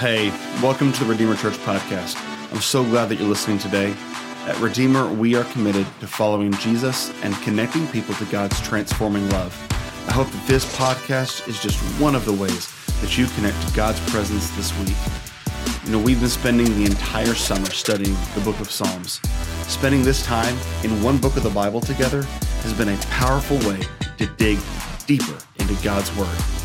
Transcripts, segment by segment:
Hey, welcome to the Redeemer Church podcast. I'm so glad that you're listening today. At Redeemer, we are committed to following Jesus and connecting people to God's transforming love. I hope that this podcast is just one of the ways that you connect to God's presence this week. You know, we've been spending the entire summer studying the book of Psalms. Spending this time in one book of the Bible together has been a powerful way to dig deeper into God's Word.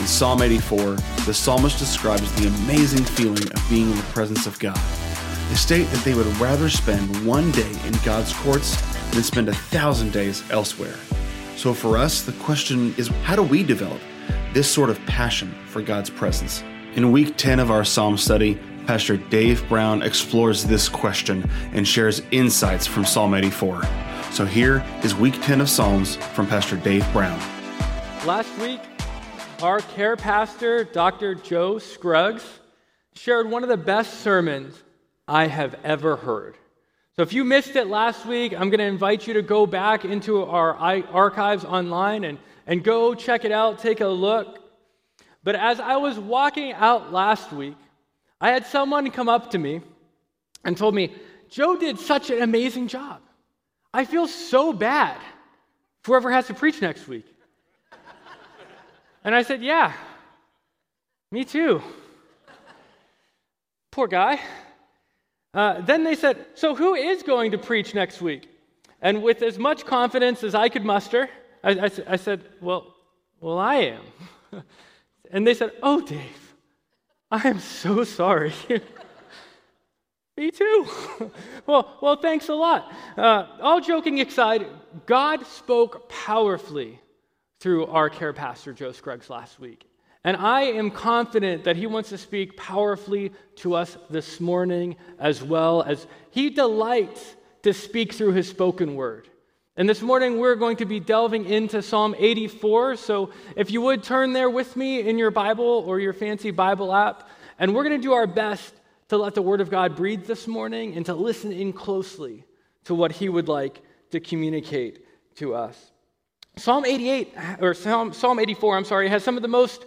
In Psalm 84, the psalmist describes the amazing feeling of being in the presence of God. They state that they would rather spend one day in God's courts than spend a thousand days elsewhere. So for us, the question is how do we develop this sort of passion for God's presence? In week 10 of our Psalm study, Pastor Dave Brown explores this question and shares insights from Psalm 84. So here is week 10 of Psalms from Pastor Dave Brown. Last week, our care pastor, Dr. Joe Scruggs, shared one of the best sermons I have ever heard. So if you missed it last week, I'm going to invite you to go back into our archives online and, and go check it out, take a look. But as I was walking out last week, I had someone come up to me and told me, Joe did such an amazing job. I feel so bad whoever has to preach next week. And I said, Yeah, me too. Poor guy. Uh, then they said, So who is going to preach next week? And with as much confidence as I could muster, I, I, I said, Well, well, I am. and they said, Oh, Dave, I am so sorry. Me too. well, well, thanks a lot. Uh, all joking aside, God spoke powerfully through our care pastor, Joe Scruggs, last week. And I am confident that he wants to speak powerfully to us this morning as well as he delights to speak through his spoken word. And this morning we're going to be delving into Psalm 84. So if you would turn there with me in your Bible or your fancy Bible app, and we're going to do our best to let the Word of God breathe this morning and to listen in closely to what he would like to communicate to us. Psalm 88, or Psalm, Psalm 84, I'm sorry, has some of the most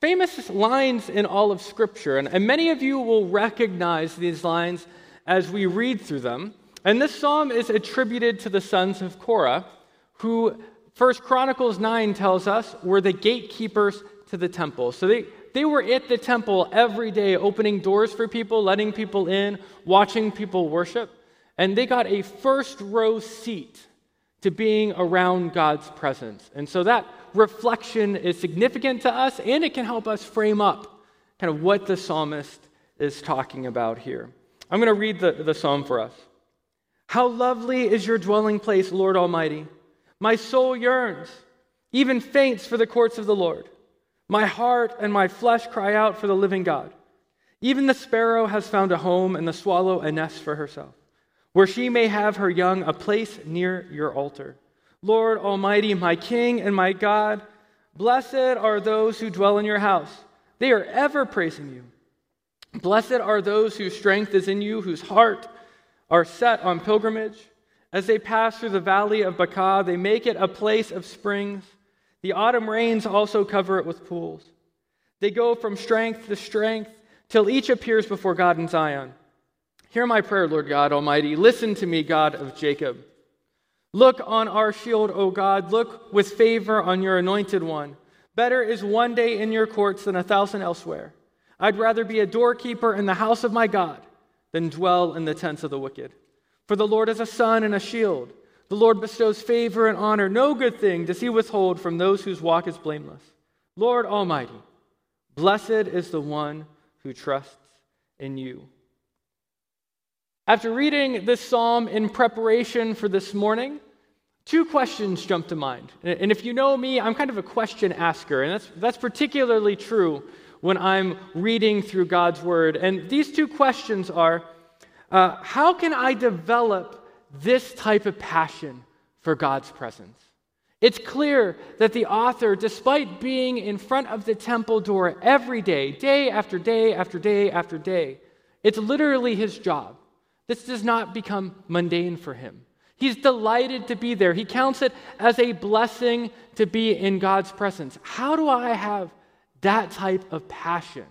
famous lines in all of Scripture. And, and many of you will recognize these lines as we read through them. And this psalm is attributed to the sons of Korah, who First Chronicles 9 tells us were the gatekeepers to the temple. So they, they were at the temple every day, opening doors for people, letting people in, watching people worship. And they got a first row seat to being around God's presence. And so that reflection is significant to us and it can help us frame up kind of what the psalmist is talking about here. I'm going to read the, the psalm for us. How lovely is your dwelling place, Lord Almighty! My soul yearns, even faints for the courts of the Lord. My heart and my flesh cry out for the living God. Even the sparrow has found a home and the swallow a nest for herself where she may have her young a place near your altar. Lord Almighty, my King and my God, blessed are those who dwell in your house. They are ever praising you. Blessed are those whose strength is in you, whose heart are set on pilgrimage. As they pass through the valley of Baca, they make it a place of springs. The autumn rains also cover it with pools. They go from strength to strength till each appears before God in Zion. Hear my prayer, Lord God Almighty. Listen to me, God of Jacob. Look on our shield, O God. Look with favor on your anointed one. Better is one day in your courts than a thousand elsewhere. I'd rather be a doorkeeper in the house of my God than dwell in the tents of the wicked. For the Lord is a sun and a shield. The Lord bestows favor and honor. No good thing does he withhold from those whose walk is blameless. Lord Almighty, blessed is the one who trusts in you. After reading this psalm in preparation for this morning, two questions jump to mind. And if you know me, I'm kind of a question asker, and that's, that's particularly true when I'm reading through God's Word. And these two questions are uh, how can I develop this type of passion for God's presence? It's clear that the author, despite being in front of the temple door every day, day after day after day after day, it's literally his job this does not become mundane for him. He's delighted to be there. He counts it as a blessing to be in God's presence. How do I have that type of passion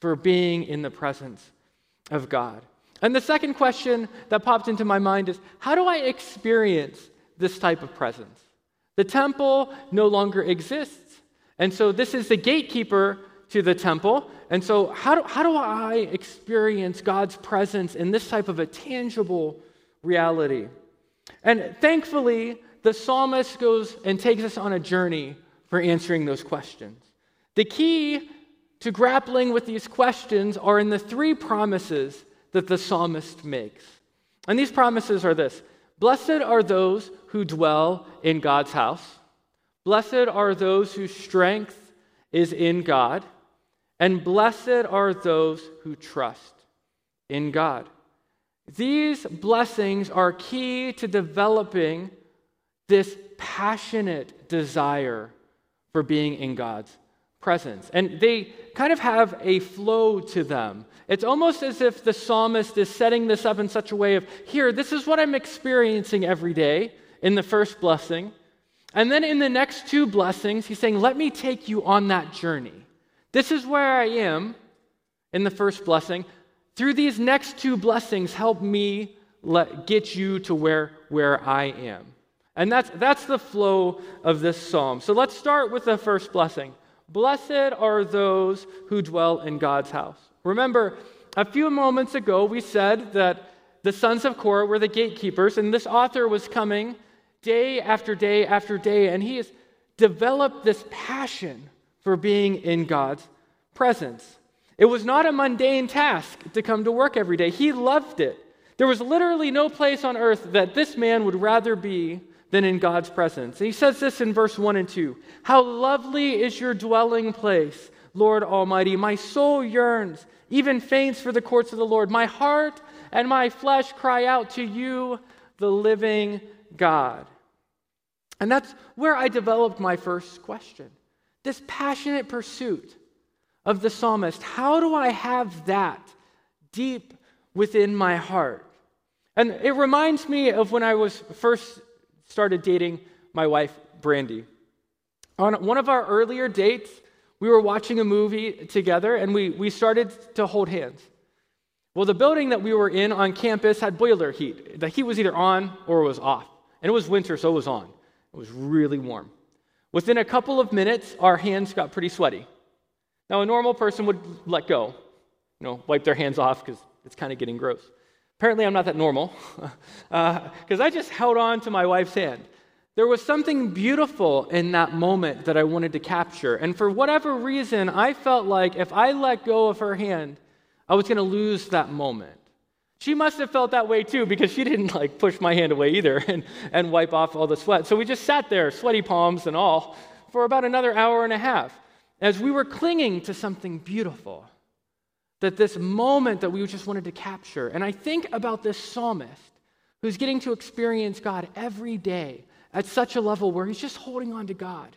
for being in the presence of God. And the second question that popped into my mind is how do I experience this type of presence? The temple no longer exists. And so this is the gatekeeper to the temple. And so, how do, how do I experience God's presence in this type of a tangible reality? And thankfully, the psalmist goes and takes us on a journey for answering those questions. The key to grappling with these questions are in the three promises that the psalmist makes. And these promises are this Blessed are those who dwell in God's house, blessed are those whose strength is in God, and blessed are those who trust in God. These blessings are key to developing this passionate desire for being in God's presence. And they kind of have a flow to them. It's almost as if the psalmist is setting this up in such a way of, here, this is what I'm experiencing every day in the first blessing. And then in the next two blessings, he's saying, let me take you on that journey. This is where I am in the first blessing. Through these next two blessings, help me let, get you to where, where I am. And that's, that's the flow of this psalm. So let's start with the first blessing. Blessed are those who dwell in God's house. Remember, a few moments ago, we said that the sons of Korah were the gatekeepers, and this author was coming day after day after day, and he has developed this passion for being in God's presence. It was not a mundane task to come to work every day, he loved it. There was literally no place on earth that this man would rather be than in God's presence. And he says this in verse 1 and 2 How lovely is your dwelling place, Lord Almighty! My soul yearns, even faints for the courts of the Lord. My heart and my flesh cry out to you, the living God. And that's where I developed my first question this passionate pursuit of the psalmist. How do I have that deep within my heart? And it reminds me of when I was first started dating my wife, Brandy. On one of our earlier dates, we were watching a movie together and we, we started to hold hands. Well, the building that we were in on campus had boiler heat. The heat was either on or it was off. And it was winter, so it was on. It was really warm. Within a couple of minutes, our hands got pretty sweaty. Now, a normal person would let go, you know, wipe their hands off because it's kind of getting gross. Apparently, I'm not that normal because uh, I just held on to my wife's hand. There was something beautiful in that moment that I wanted to capture. And for whatever reason, I felt like if I let go of her hand, I was going to lose that moment. She must have felt that way too because she didn't like push my hand away either and, and wipe off all the sweat. So we just sat there, sweaty palms and all, for about another hour and a half as we were clinging to something beautiful that this moment that we just wanted to capture. And I think about this psalmist who's getting to experience God every day at such a level where he's just holding on to God.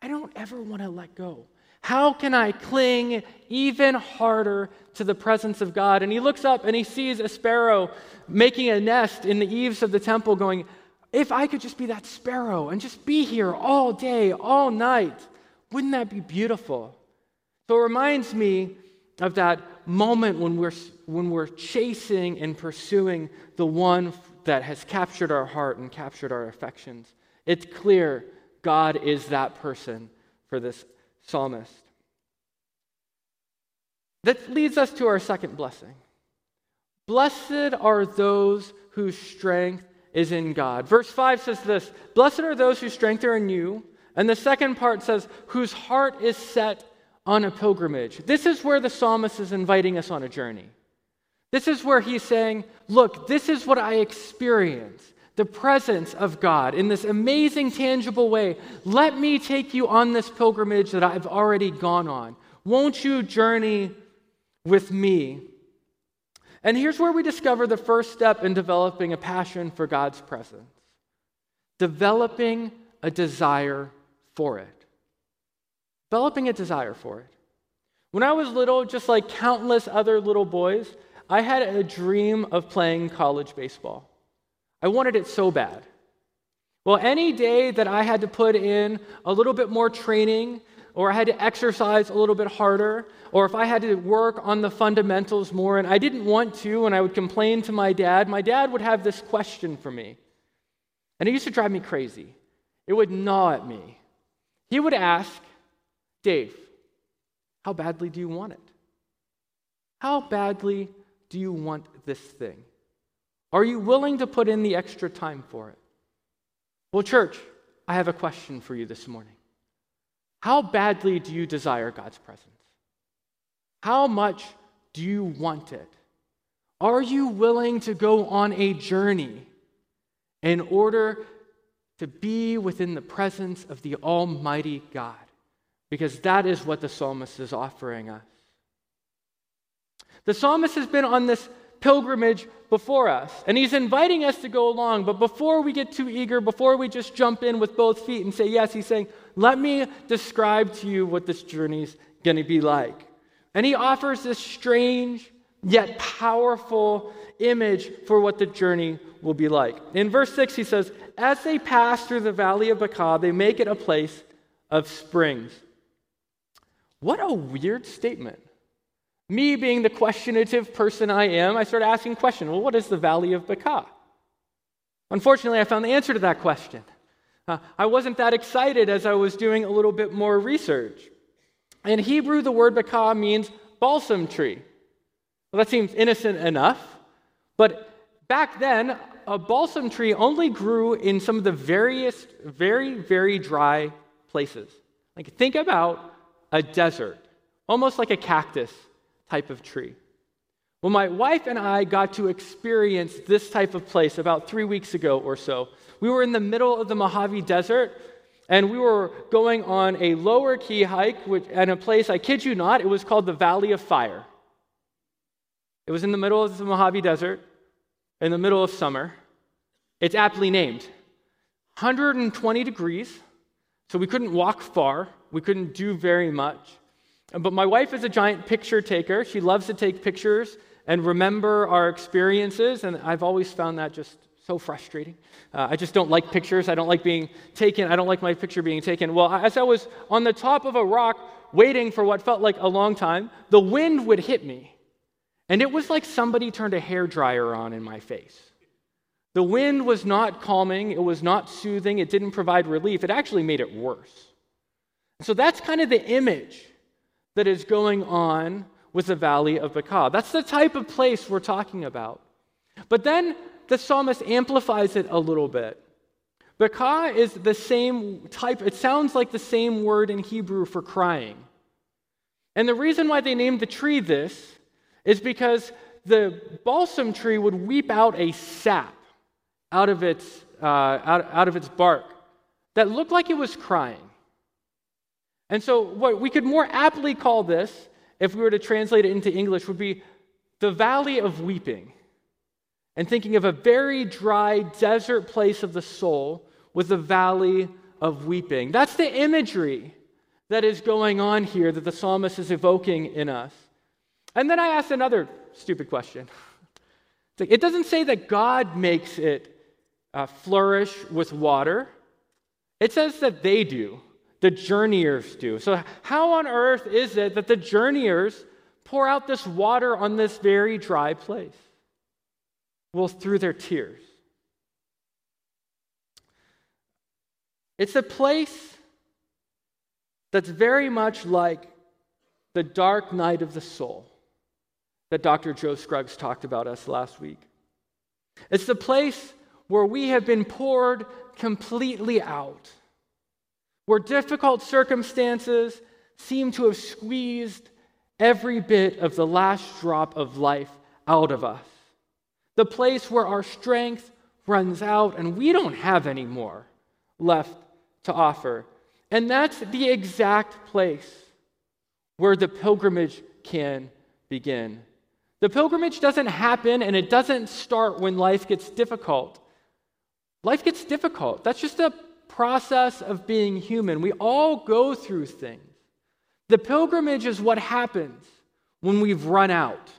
I don't ever want to let go. How can I cling even harder to the presence of God? And he looks up and he sees a sparrow making a nest in the eaves of the temple, going, If I could just be that sparrow and just be here all day, all night, wouldn't that be beautiful? So it reminds me of that moment when we're, when we're chasing and pursuing the one that has captured our heart and captured our affections. It's clear God is that person for this psalmist. That leads us to our second blessing. Blessed are those whose strength is in God. Verse 5 says this Blessed are those whose strength are in you. And the second part says, whose heart is set on a pilgrimage. This is where the psalmist is inviting us on a journey. This is where he's saying, Look, this is what I experience the presence of God in this amazing, tangible way. Let me take you on this pilgrimage that I've already gone on. Won't you journey with me? And here's where we discover the first step in developing a passion for God's presence developing a desire for it developing a desire for it. When I was little, just like countless other little boys, I had a dream of playing college baseball. I wanted it so bad. Well, any day that I had to put in a little bit more training, or I had to exercise a little bit harder, or if I had to work on the fundamentals more and I didn't want to, and I would complain to my dad, my dad would have this question for me. And it used to drive me crazy. It would gnaw at me. He would ask, Dave, how badly do you want it? How badly do you want this thing? Are you willing to put in the extra time for it? Well, church, I have a question for you this morning. How badly do you desire God's presence? How much do you want it? Are you willing to go on a journey in order to be within the presence of the Almighty God? Because that is what the psalmist is offering us. The psalmist has been on this pilgrimage before us, and he's inviting us to go along. But before we get too eager, before we just jump in with both feet and say yes, he's saying, Let me describe to you what this journey's going to be like. And he offers this strange yet powerful image for what the journey will be like. In verse 6, he says, As they pass through the valley of Baca, they make it a place of springs. What a weird statement. Me being the questionative person I am, I started asking questions. Well, what is the Valley of Baca? Unfortunately, I found the answer to that question. Uh, I wasn't that excited as I was doing a little bit more research. In Hebrew, the word Baca means balsam tree. Well, that seems innocent enough, but back then, a balsam tree only grew in some of the various, very, very dry places. Like, think about a desert, almost like a cactus type of tree. Well, my wife and I got to experience this type of place about three weeks ago or so. We were in the middle of the Mojave Desert, and we were going on a lower key hike which, at a place, I kid you not, it was called the Valley of Fire. It was in the middle of the Mojave Desert, in the middle of summer. It's aptly named. 120 degrees, so we couldn't walk far, we couldn't do very much. But my wife is a giant picture taker. She loves to take pictures and remember our experiences, and I've always found that just so frustrating. Uh, I just don't like pictures. I don't like being taken. I don't like my picture being taken. Well, as I was on the top of a rock waiting for what felt like a long time, the wind would hit me. And it was like somebody turned a hair dryer on in my face. The wind was not calming, it was not soothing, it didn't provide relief. It actually made it worse. So that's kind of the image that is going on with the valley of Baca. That's the type of place we're talking about. But then the psalmist amplifies it a little bit. Baca is the same type, it sounds like the same word in Hebrew for crying. And the reason why they named the tree this is because the balsam tree would weep out a sap out of its, uh, out, out of its bark that looked like it was crying. And so, what we could more aptly call this, if we were to translate it into English, would be the valley of weeping. And thinking of a very dry desert place of the soul with the valley of weeping. That's the imagery that is going on here that the psalmist is evoking in us. And then I asked another stupid question. It doesn't say that God makes it uh, flourish with water, it says that they do the journeyers do. So, how on earth is it that the journeyers pour out this water on this very dry place? Well, through their tears. It's a place that's very much like the dark night of the soul that Dr. Joe Scruggs talked about us last week. It's the place where we have been poured completely out where difficult circumstances seem to have squeezed every bit of the last drop of life out of us. The place where our strength runs out and we don't have any more left to offer. And that's the exact place where the pilgrimage can begin. The pilgrimage doesn't happen and it doesn't start when life gets difficult. Life gets difficult. That's just a process of being human. We all go through things. The pilgrimage is what happens when we've run out,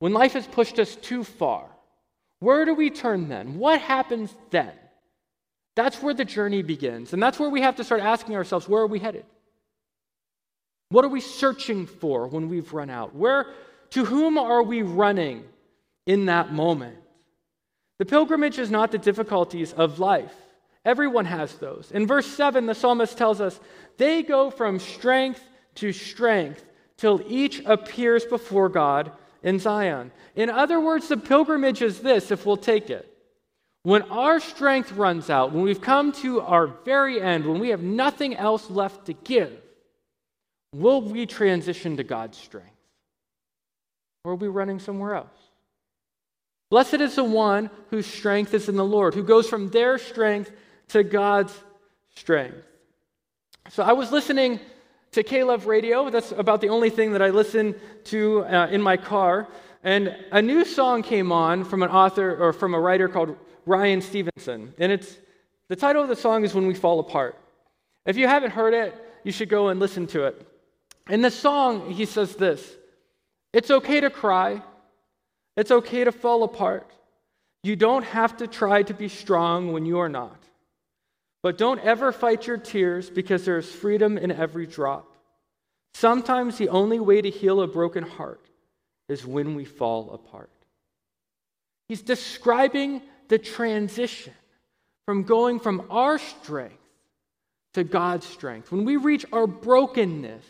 when life has pushed us too far. Where do we turn then? What happens then? That's where the journey begins. And that's where we have to start asking ourselves where are we headed? What are we searching for when we've run out? Where, to whom are we running in that moment? The pilgrimage is not the difficulties of life. Everyone has those. In verse 7, the psalmist tells us they go from strength to strength till each appears before God in Zion. In other words, the pilgrimage is this, if we'll take it. When our strength runs out, when we've come to our very end, when we have nothing else left to give, will we transition to God's strength? Or are we running somewhere else? Blessed is the one whose strength is in the Lord, who goes from their strength to God's strength. So I was listening to K-Love Radio. That's about the only thing that I listen to uh, in my car. And a new song came on from an author or from a writer called Ryan Stevenson. And it's the title of the song is When We Fall Apart. If you haven't heard it, you should go and listen to it. In the song, he says this It's okay to cry, it's okay to fall apart. You don't have to try to be strong when you are not. But don't ever fight your tears because there is freedom in every drop. Sometimes the only way to heal a broken heart is when we fall apart. He's describing the transition from going from our strength to God's strength. When we reach our brokenness,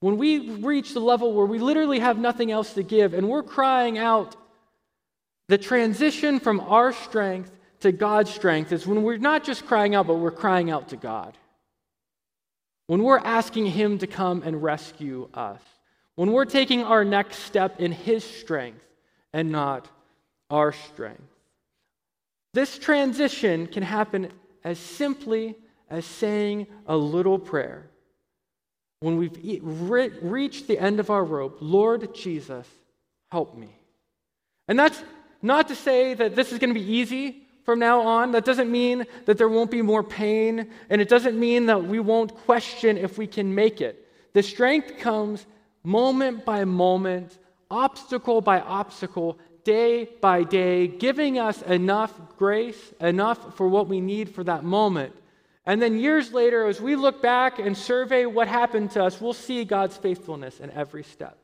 when we reach the level where we literally have nothing else to give and we're crying out, the transition from our strength to God's strength is when we're not just crying out, but we're crying out to God. When we're asking Him to come and rescue us. When we're taking our next step in His strength and not our strength. This transition can happen as simply as saying a little prayer. When we've re- reached the end of our rope, Lord Jesus, help me. And that's not to say that this is going to be easy from now on. That doesn't mean that there won't be more pain, and it doesn't mean that we won't question if we can make it. The strength comes moment by moment, obstacle by obstacle, day by day, giving us enough grace, enough for what we need for that moment. And then years later, as we look back and survey what happened to us, we'll see God's faithfulness in every step.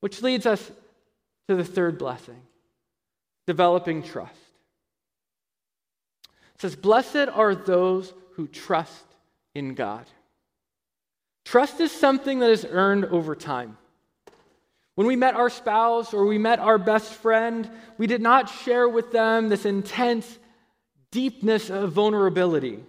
Which leads us to the third blessing developing trust. Says, Blessed are those who trust in God. Trust is something that is earned over time. When we met our spouse or we met our best friend, we did not share with them this intense deepness of vulnerability.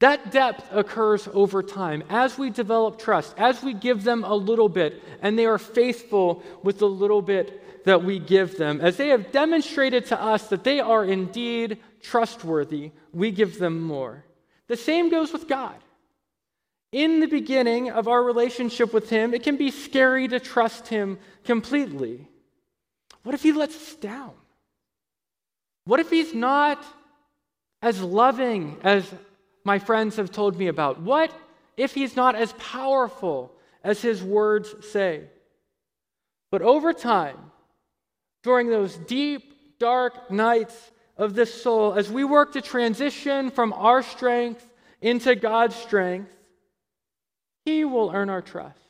That depth occurs over time as we develop trust, as we give them a little bit, and they are faithful with the little bit that we give them. As they have demonstrated to us that they are indeed trustworthy, we give them more. The same goes with God. In the beginning of our relationship with Him, it can be scary to trust Him completely. What if He lets us down? What if He's not as loving as my friends have told me about? What if He's not as powerful as His words say? But over time, during those deep, dark nights of this soul, as we work to transition from our strength into God's strength, he will earn our trust.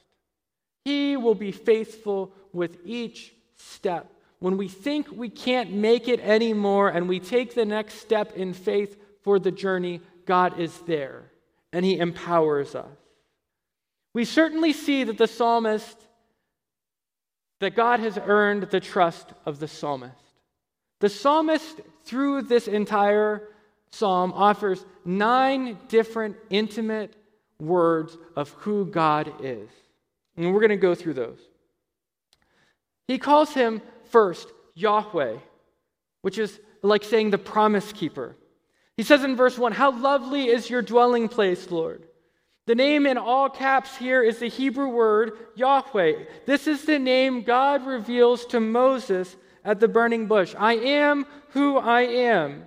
He will be faithful with each step. When we think we can't make it anymore and we take the next step in faith for the journey, God is there and He empowers us. We certainly see that the psalmist, that God has earned the trust of the psalmist. The psalmist, through this entire psalm, offers nine different intimate words of who God is. And we're going to go through those. He calls him first Yahweh, which is like saying the promise keeper. He says in verse 1, How lovely is your dwelling place, Lord. The name in all caps here is the Hebrew word Yahweh. This is the name God reveals to Moses at the burning bush. I am who I am.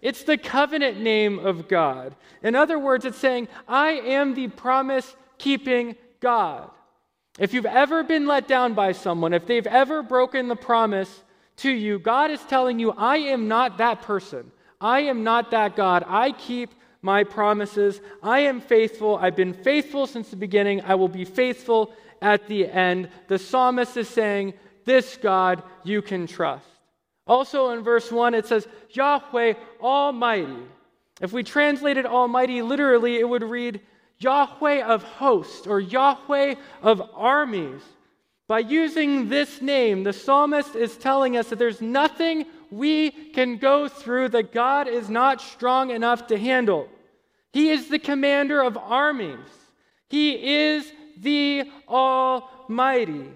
It's the covenant name of God. In other words, it's saying, I am the promise keeping God. If you've ever been let down by someone, if they've ever broken the promise to you, God is telling you, I am not that person. I am not that God. I keep my promises. I am faithful. I've been faithful since the beginning. I will be faithful at the end. The psalmist is saying, This God you can trust. Also in verse 1, it says, Yahweh Almighty. If we translated Almighty literally, it would read Yahweh of hosts or Yahweh of armies. By using this name, the psalmist is telling us that there's nothing we can go through that God is not strong enough to handle. He is the commander of armies, He is the Almighty.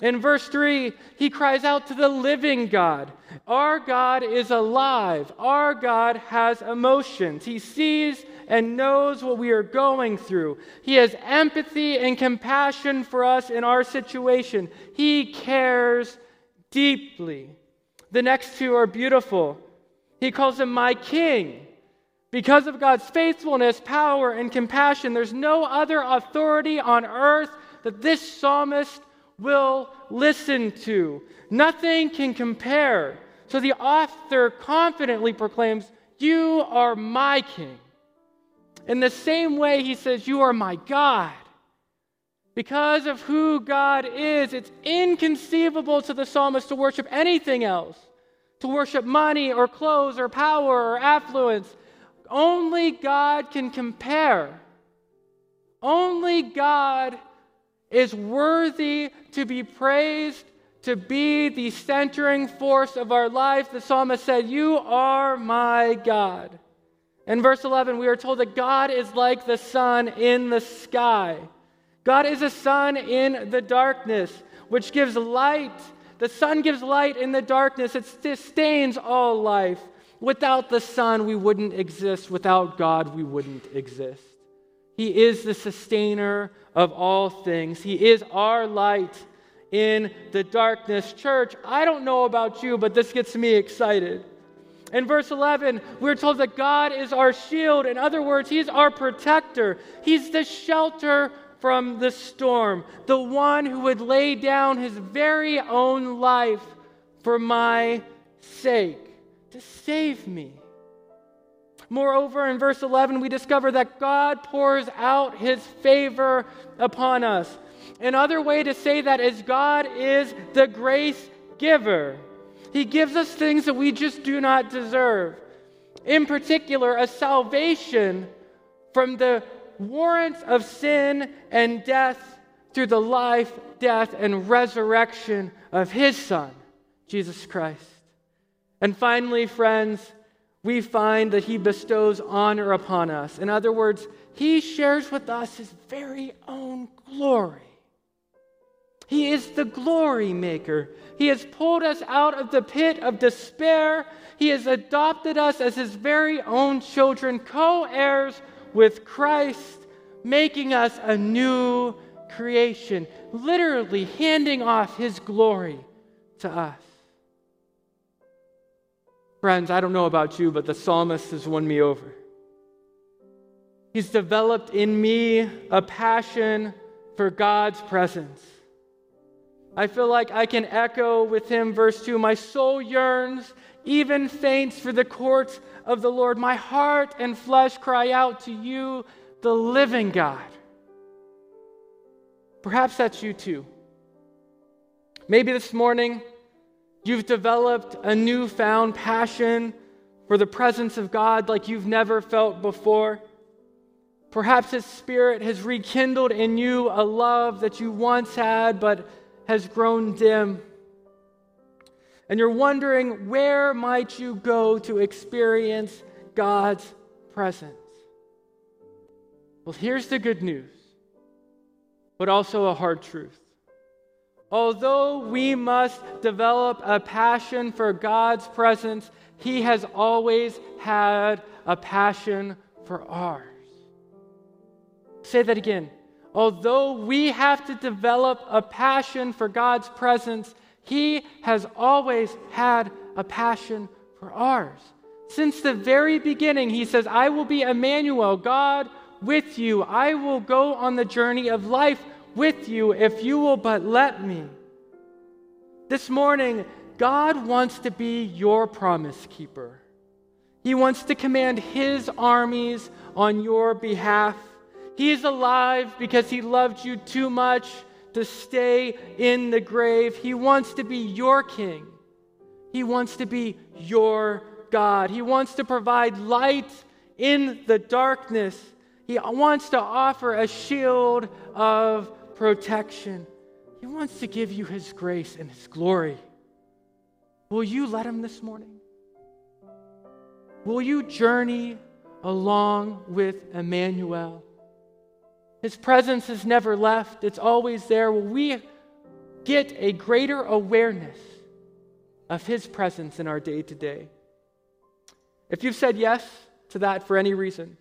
In verse 3, he cries out to the living God. Our God is alive. Our God has emotions. He sees and knows what we are going through. He has empathy and compassion for us in our situation. He cares deeply. The next two are beautiful. He calls him my king. Because of God's faithfulness, power, and compassion, there's no other authority on earth that this psalmist will listen to. Nothing can compare. So the author confidently proclaims, You are my king. In the same way, he says, You are my God. Because of who God is, it's inconceivable to the psalmist to worship anything else, to worship money or clothes or power or affluence. Only God can compare. Only God is worthy to be praised, to be the centering force of our life. The psalmist said, You are my God. In verse 11, we are told that God is like the sun in the sky. God is a sun in the darkness, which gives light. The sun gives light in the darkness, it sustains all life. Without the sun, we wouldn't exist. Without God, we wouldn't exist. He is the sustainer of all things, He is our light in the darkness. Church, I don't know about you, but this gets me excited. In verse 11, we're told that God is our shield. In other words, He's our protector. He's the shelter from the storm, the one who would lay down His very own life for my sake to save me. Moreover, in verse 11, we discover that God pours out His favor upon us. Another way to say that is God is the grace giver. He gives us things that we just do not deserve. In particular, a salvation from the warrants of sin and death through the life, death, and resurrection of His Son, Jesus Christ. And finally, friends, we find that He bestows honor upon us. In other words, He shares with us His very own glory. He is the glory maker. He has pulled us out of the pit of despair. He has adopted us as his very own children, co heirs with Christ, making us a new creation, literally handing off his glory to us. Friends, I don't know about you, but the psalmist has won me over. He's developed in me a passion for God's presence. I feel like I can echo with him, verse 2 My soul yearns, even faints for the courts of the Lord. My heart and flesh cry out to you, the living God. Perhaps that's you too. Maybe this morning you've developed a newfound passion for the presence of God like you've never felt before. Perhaps His Spirit has rekindled in you a love that you once had but has grown dim. And you're wondering, where might you go to experience God's presence? Well, here's the good news, but also a hard truth. Although we must develop a passion for God's presence, He has always had a passion for ours. Say that again. Although we have to develop a passion for God's presence, He has always had a passion for ours. Since the very beginning, He says, I will be Emmanuel, God with you. I will go on the journey of life with you if you will but let me. This morning, God wants to be your promise keeper. He wants to command His armies on your behalf. He is alive because He loved you too much to stay in the grave. He wants to be your king. He wants to be your God. He wants to provide light in the darkness. He wants to offer a shield of protection. He wants to give you His grace and His glory. Will you let Him this morning? Will you journey along with Emmanuel? His presence is never left, it's always there. Will we get a greater awareness of His presence in our day to day? If you've said yes to that for any reason,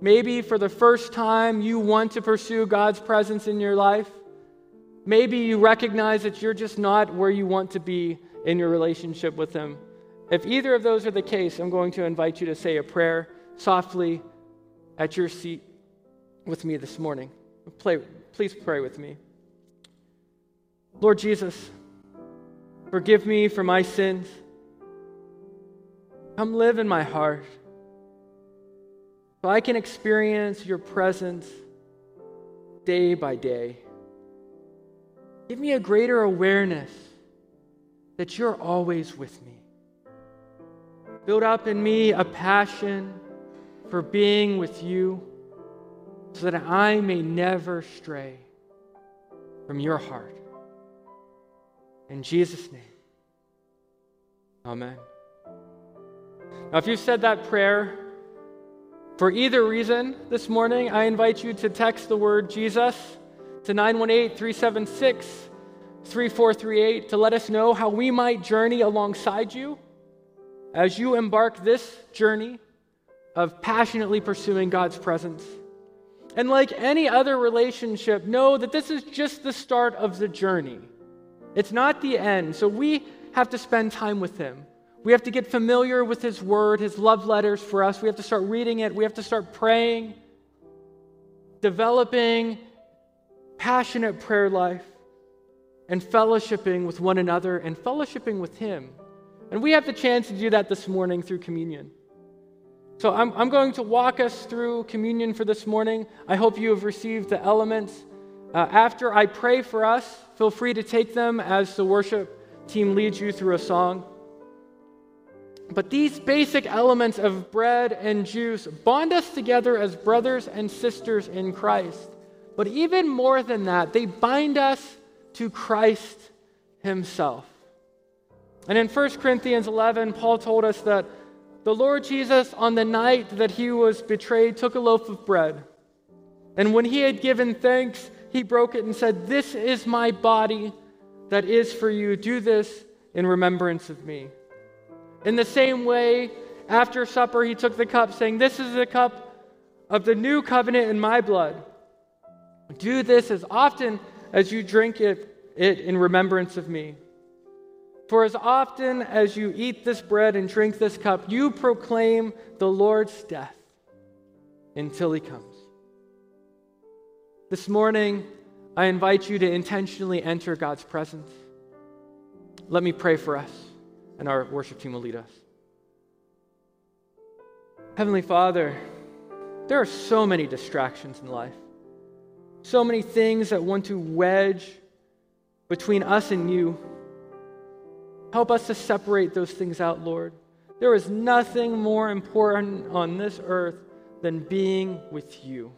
maybe for the first time you want to pursue God's presence in your life, maybe you recognize that you're just not where you want to be in your relationship with Him. If either of those are the case, I'm going to invite you to say a prayer softly at your seat with me this morning. Play, please pray with me. Lord Jesus, forgive me for my sins. Come live in my heart so I can experience your presence day by day. Give me a greater awareness that you're always with me. Build up in me a passion for being with you so that I may never stray from your heart. In Jesus' name, amen. Now, if you've said that prayer for either reason this morning, I invite you to text the word Jesus to 918 376 3438 to let us know how we might journey alongside you as you embark this journey of passionately pursuing God's presence. And like any other relationship, know that this is just the start of the journey. It's not the end. So we have to spend time with Him. We have to get familiar with His Word, His love letters for us. We have to start reading it. We have to start praying, developing passionate prayer life, and fellowshipping with one another and fellowshipping with Him. And we have the chance to do that this morning through communion. So I'm, I'm going to walk us through communion for this morning. I hope you have received the elements. Uh, after I pray for us, feel free to take them as the worship team leads you through a song. But these basic elements of bread and juice bond us together as brothers and sisters in Christ. But even more than that, they bind us to Christ Himself. And in 1 Corinthians 11, Paul told us that the Lord Jesus, on the night that he was betrayed, took a loaf of bread. And when he had given thanks, he broke it and said, This is my body that is for you. Do this in remembrance of me. In the same way, after supper, he took the cup, saying, This is the cup of the new covenant in my blood. Do this as often as you drink it, it in remembrance of me. For as often as you eat this bread and drink this cup, you proclaim the Lord's death until he comes. This morning, I invite you to intentionally enter God's presence. Let me pray for us, and our worship team will lead us. Heavenly Father, there are so many distractions in life, so many things that want to wedge between us and you. Help us to separate those things out, Lord. There is nothing more important on this earth than being with you.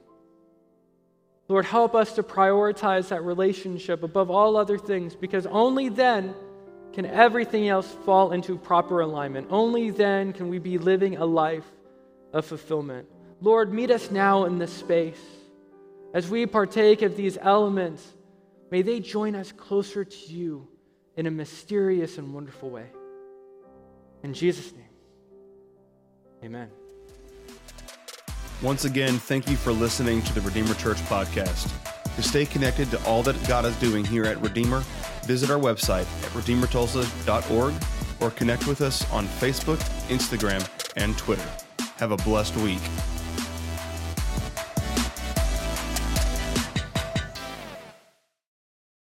Lord, help us to prioritize that relationship above all other things because only then can everything else fall into proper alignment. Only then can we be living a life of fulfillment. Lord, meet us now in this space. As we partake of these elements, may they join us closer to you in a mysterious and wonderful way. In Jesus' name, amen. Once again, thank you for listening to the Redeemer Church podcast. To stay connected to all that God is doing here at Redeemer, visit our website at redeemertulsa.org or connect with us on Facebook, Instagram, and Twitter. Have a blessed week.